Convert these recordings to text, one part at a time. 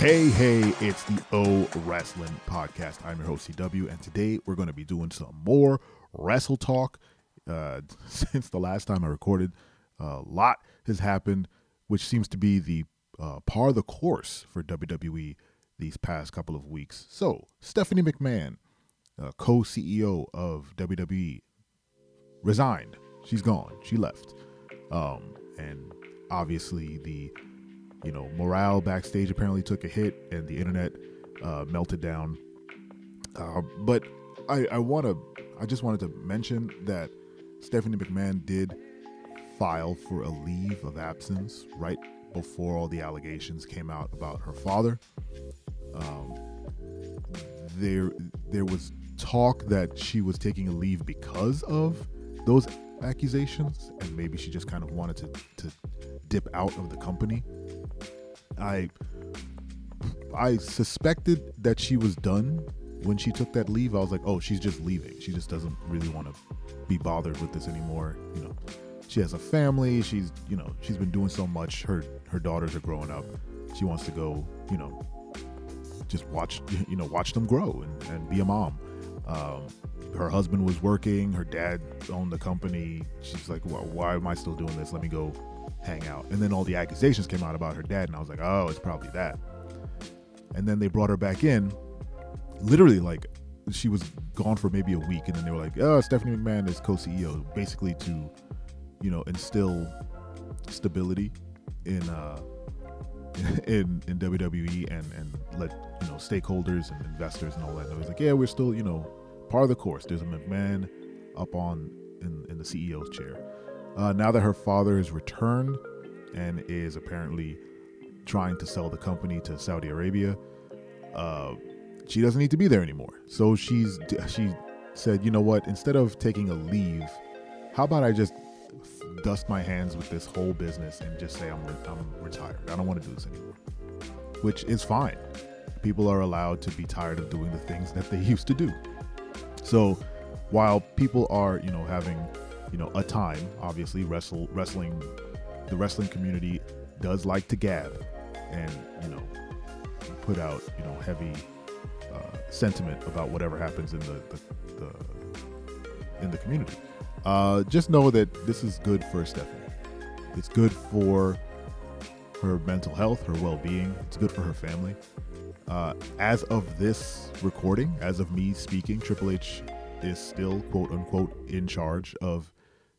Hey, hey, it's the O Wrestling Podcast. I'm your host, CW, and today we're going to be doing some more wrestle talk. Uh, since the last time I recorded, a lot has happened, which seems to be the uh, par the course for WWE these past couple of weeks. So, Stephanie McMahon, uh, co CEO of WWE, resigned. She's gone. She left. Um, and obviously, the you know morale backstage apparently took a hit, and the internet uh, melted down. Uh, but I, I want to, I just wanted to mention that Stephanie McMahon did file for a leave of absence right before all the allegations came out about her father. Um, there, there was talk that she was taking a leave because of those accusations, and maybe she just kind of wanted to to dip out of the company. I I suspected that she was done when she took that leave. I was like, oh, she's just leaving. She just doesn't really want to be bothered with this anymore. You know, she has a family. She's you know she's been doing so much. Her her daughters are growing up. She wants to go. You know, just watch you know watch them grow and, and be a mom. Um, her husband was working. Her dad owned the company. She's like, well, why am I still doing this? Let me go hang out. And then all the accusations came out about her dad, and I was like, oh, it's probably that. And then they brought her back in, literally like she was gone for maybe a week, and then they were like, oh, Stephanie McMahon is co-CEO, basically to, you know, instill stability in uh in in WWE and and let you know stakeholders and investors and all that. It was like, yeah, we're still you know part of the course. There's a McMahon up on in, in the CEO's chair. Uh, now that her father has returned and is apparently trying to sell the company to Saudi Arabia, uh, she doesn't need to be there anymore. So she's she said, you know what? Instead of taking a leave, how about I just dust my hands with this whole business and just say I'm I'm retired. I don't want to do this anymore. Which is fine. People are allowed to be tired of doing the things that they used to do. So while people are, you know, having, you know, a time, obviously wrestle wrestling the wrestling community does like to gab and, you know, put out, you know, heavy uh, sentiment about whatever happens in the, the, the in the community. Uh, just know that this is good for Stephanie. It's good for her mental health, her well-being. It's good for her family. Uh, as of this recording, as of me speaking, Triple H is still quote unquote in charge of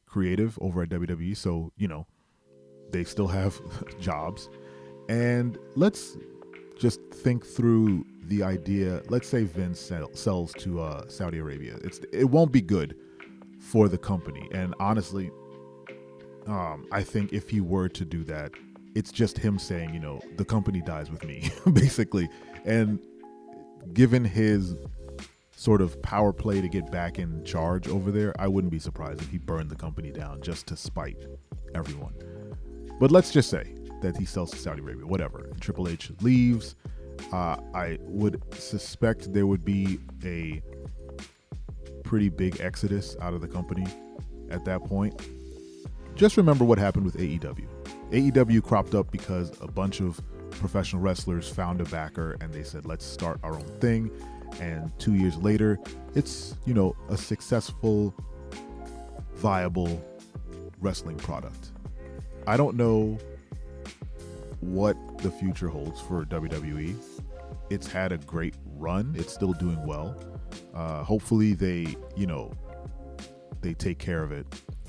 creative over at WWE. So, you know, they still have jobs. And let's just think through the idea. Let's say Vince sell, sells to uh, Saudi Arabia. It's it won't be good for the company. And honestly, um, I think if he were to do that, it's just him saying, you know, the company dies with me, basically. And given his sort of power play to get back in charge over there, I wouldn't be surprised if he burned the company down just to spite everyone. But let's just say that he sells to Saudi Arabia, whatever. Triple H leaves. Uh, I would suspect there would be a pretty big exodus out of the company at that point. Just remember what happened with AEW. AEW cropped up because a bunch of professional wrestlers found a backer and they said, let's start our own thing. And two years later, it's, you know, a successful, viable wrestling product. I don't know what the future holds for WWE. It's had a great run, it's still doing well. Uh, hopefully, they, you know, they take care of it.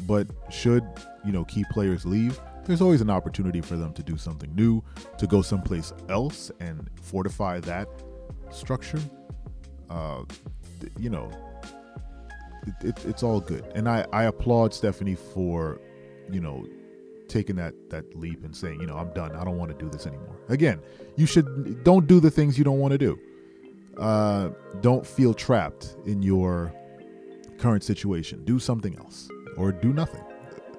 But should, you know, key players leave, there's always an opportunity for them to do something new, to go someplace else and fortify that structure. Uh, you know, it, it, it's all good, and I I applaud Stephanie for, you know, taking that that leap and saying, you know, I'm done. I don't want to do this anymore. Again, you should don't do the things you don't want to do. Uh, don't feel trapped in your current situation. Do something else or do nothing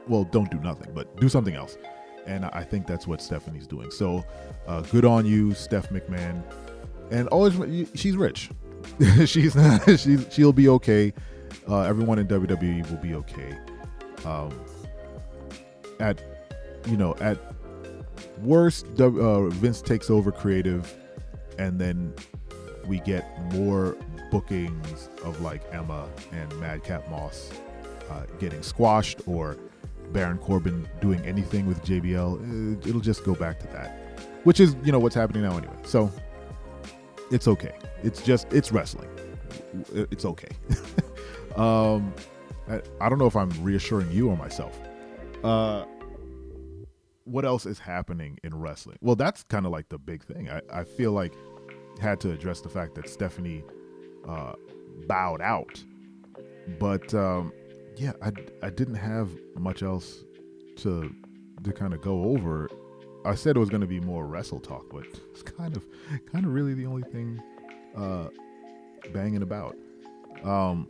well, don't do nothing, but do something else. And I think that's what Stephanie's doing. So uh, good on you, Steph McMahon. And always, she's rich. she's not. She's she'll be okay. Uh, everyone in WWE will be okay. Um, at you know, at worst, uh, Vince takes over creative. and then we get more bookings of like Emma and Madcap Moss uh, getting squashed or Baron Corbin doing anything with JBL. Uh, it'll just go back to that, which is you know what's happening now anyway. So it's okay. It's just it's wrestling. It's okay. um, I, I, don't know if I'm reassuring you or myself. Uh, what else is happening in wrestling? Well, that's kind of like the big thing. I, I feel like had to address the fact that Stephanie uh, bowed out, but um, yeah, I, I didn't have much else to to kind of go over. I said it was going to be more wrestle talk, but it's kind of kind of really the only thing uh, banging about. Um,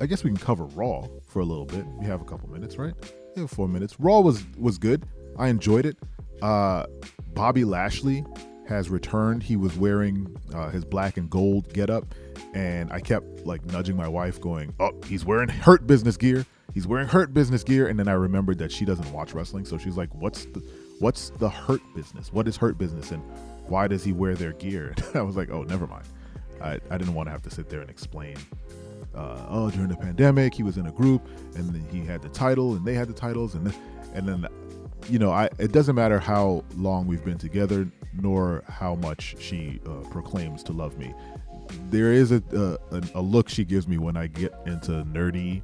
I guess we can cover Raw for a little bit. We have a couple minutes, right? Yeah, four minutes. Raw was was good. I enjoyed it. Uh, Bobby Lashley has returned. He was wearing uh, his black and gold getup, and I kept like nudging my wife, going, "Oh, he's wearing Hurt Business gear. He's wearing Hurt Business gear." And then I remembered that she doesn't watch wrestling, so she's like, "What's the what's the Hurt Business? What is Hurt Business, and why does he wear their gear?" And I was like, "Oh, never mind." I, I didn't want to have to sit there and explain. Uh, oh, during the pandemic, he was in a group, and then he had the title, and they had the titles, and and then you know, I it doesn't matter how long we've been together, nor how much she uh, proclaims to love me. There is a, a, a look she gives me when I get into nerdy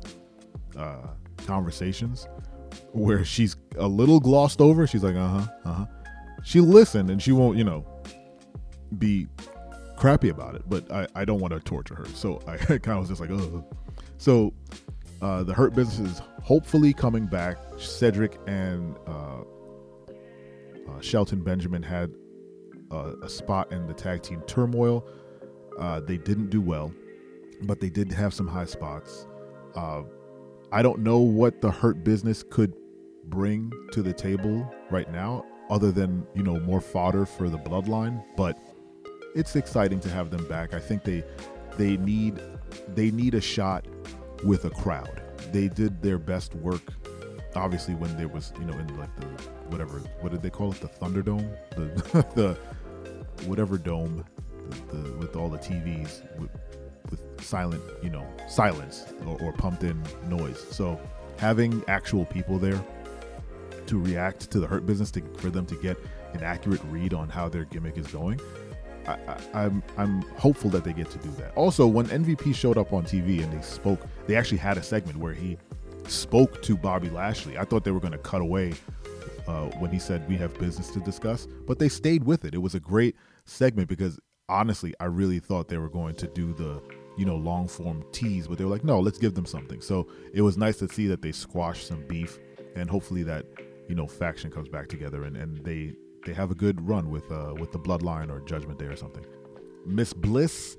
uh, conversations where she's a little glossed over. She's like, uh huh, uh huh. She listened and she won't, you know, be crappy about it. But I, I don't want to torture her, so I kind of was just like, oh. So uh, the Hurt Business is hopefully coming back. Cedric and uh, uh, Shelton Benjamin had a spot in the tag team turmoil. Uh, they didn't do well, but they did have some high spots. Uh, I don't know what the Hurt Business could bring to the table right now, other than you know more fodder for the Bloodline. But it's exciting to have them back. I think they they need they need a shot with a crowd. They did their best work, obviously, when there was, you know, in like the whatever, what did they call it? The Thunderdome, the the whatever dome, the, the, with all the TVs with, with silent, you know, silence or, or pumped in noise. So having actual people there to react to the hurt business to, for them to get an accurate read on how their gimmick is going I, I'm, I'm hopeful that they get to do that. Also, when MVP showed up on TV and they spoke, they actually had a segment where he spoke to Bobby Lashley. I thought they were going to cut away uh, when he said we have business to discuss, but they stayed with it. It was a great segment because honestly, I really thought they were going to do the you know long form tease, but they were like, no, let's give them something. So it was nice to see that they squashed some beef, and hopefully that you know faction comes back together and and they they have a good run with uh, with the Bloodline or Judgment Day or something. Miss Bliss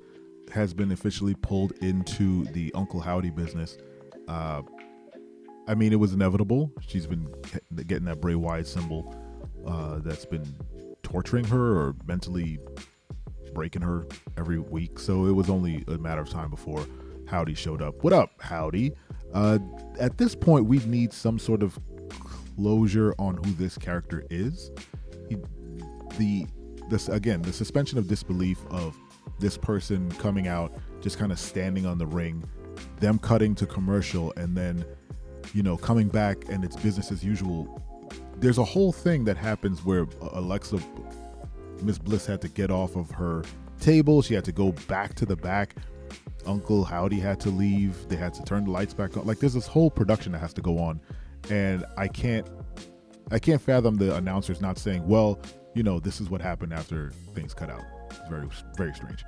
has been officially pulled into the Uncle Howdy business. Uh, I mean, it was inevitable. She's been getting that Bray Wyatt symbol uh, that's been torturing her or mentally breaking her every week. So it was only a matter of time before Howdy showed up. What up, Howdy? Uh, at this point, we need some sort of closure on who this character is he, the this again the suspension of disbelief of this person coming out just kind of standing on the ring them cutting to commercial and then you know coming back and it's business as usual there's a whole thing that happens where alexa miss bliss had to get off of her table. She had to go back to the back. Uncle howdy had to leave. They had to turn the lights back on. Like there's this whole production that has to go on. And i can't I can't fathom the announcers not saying, "Well, you know, this is what happened after things cut out." It's very, very strange.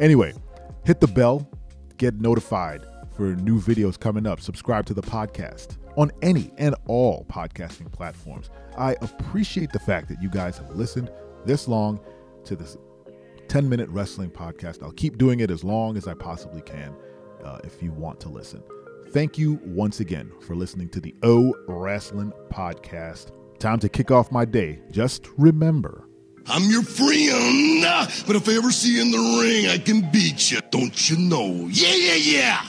Anyway, hit the bell, get notified for new videos coming up. Subscribe to the podcast on any and all podcasting platforms. I appreciate the fact that you guys have listened this long to this 10 minute wrestling podcast. I'll keep doing it as long as I possibly can uh, if you want to listen. Thank you once again for listening to the O Wrestling Podcast. Time to kick off my day. Just remember. I'm your friend, but if I ever see you in the ring, I can beat you. Don't you know? Yeah, yeah, yeah.